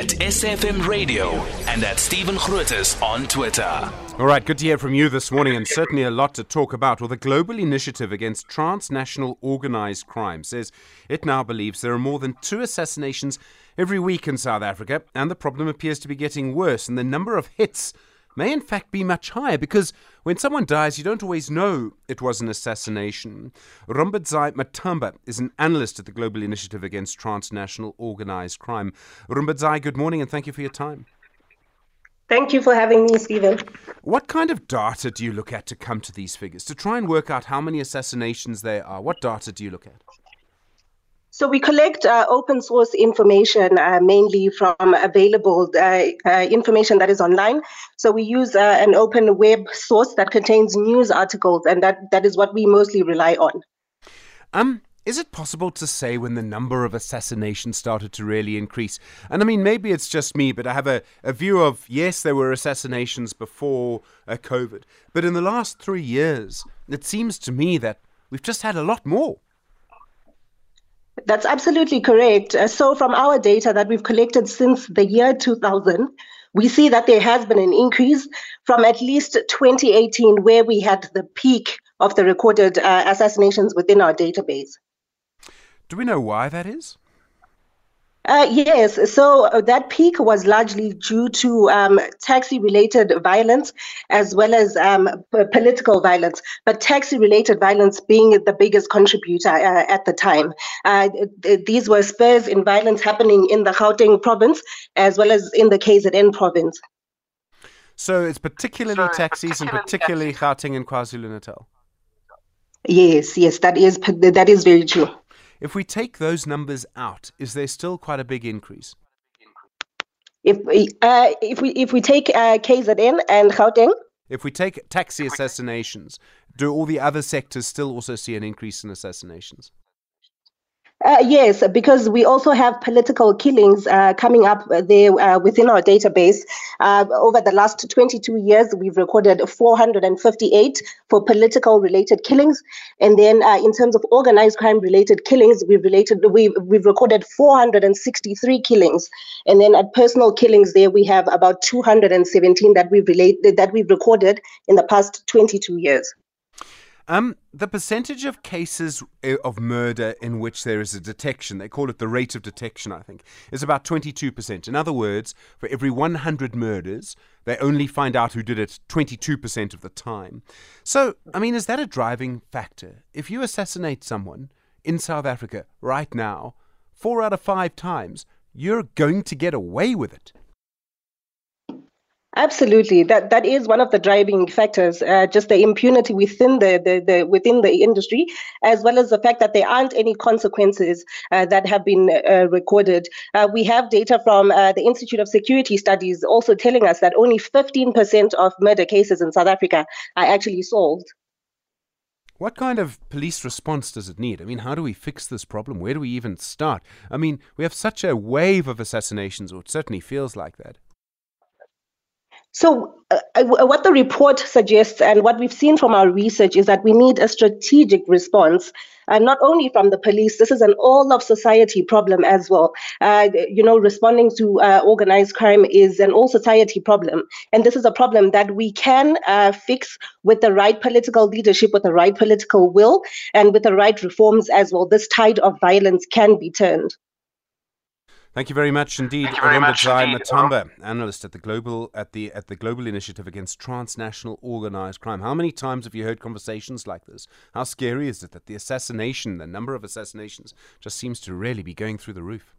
at SFM Radio and at Stephen Grootes on Twitter. All right, good to hear from you this morning, and certainly a lot to talk about. Well, the Global Initiative Against Transnational Organized Crime says it now believes there are more than two assassinations every week in South Africa, and the problem appears to be getting worse, and the number of hits may in fact be much higher because when someone dies, you don't always know it was an assassination. Rumbidzai Matamba is an analyst at the Global Initiative Against Transnational Organized Crime. Rumbidzai, good morning and thank you for your time. Thank you for having me, Stephen. What kind of data do you look at to come to these figures? To try and work out how many assassinations there are, what data do you look at? So we collect uh, open source information uh, mainly from available uh, uh information that is online. So we use uh, an open web source that contains news articles, and that, that is what we mostly rely on. Um, is it possible to say when the number of assassinations started to really increase? And I mean, maybe it's just me, but I have a, a view of yes, there were assassinations before uh, COVID, but in the last three years, it seems to me that we've just had a lot more. That's absolutely correct. Uh, so, from our data that we've collected since the year 2000, we see that there has been an increase from at least 2018, where we had the peak of the recorded uh, assassinations within our database. Do we know why that is? Uh, yes, so uh, that peak was largely due to um, taxi-related violence as well as um, p- political violence, but taxi-related violence being the biggest contributor uh, at the time. Uh, th- these were spurs in violence happening in the Gauteng province as well as in the KZN province. So it's particularly so taxis and particularly Gauteng and KwaZulu-Natal. Yes, yes, that is that is very true. If we take those numbers out, is there still quite a big increase? If we, uh, if we if we take uh, KZN and Gauteng, if we take taxi assassinations, do all the other sectors still also see an increase in assassinations? Uh, yes, because we also have political killings uh, coming up there uh, within our database. Uh, over the last 22 years, we've recorded 458 for political related killings. And then uh, in terms of organized crime related killings, we've, related, we've, we've recorded 463 killings. And then at personal killings there, we have about 217 that we've, related, that we've recorded in the past 22 years. Um, the percentage of cases eh, of murder in which there is a detection, they call it the rate of detection, I think, is about 22%. In other words, for every 100 murders, they only find out who did it 22% of the time. So, I mean, is that a driving factor? If you assassinate someone in South Africa right now, four out of five times, you're going to get away with it. Absolutely, that that is one of the driving factors. Uh, just the impunity within the, the, the within the industry, as well as the fact that there aren't any consequences uh, that have been uh, recorded. Uh, we have data from uh, the Institute of Security Studies also telling us that only 15% of murder cases in South Africa are actually solved. What kind of police response does it need? I mean, how do we fix this problem? Where do we even start? I mean, we have such a wave of assassinations, or it certainly feels like that. So, uh, what the report suggests and what we've seen from our research is that we need a strategic response, and uh, not only from the police. This is an all of society problem as well. Uh, you know, responding to uh, organized crime is an all society problem, and this is a problem that we can uh, fix with the right political leadership, with the right political will, and with the right reforms as well. This tide of violence can be turned. Thank you very much indeed, Rumbidzai Matamba, analyst at the global at the at the Global Initiative Against Transnational Organized Crime. How many times have you heard conversations like this? How scary is it that the assassination, the number of assassinations, just seems to really be going through the roof?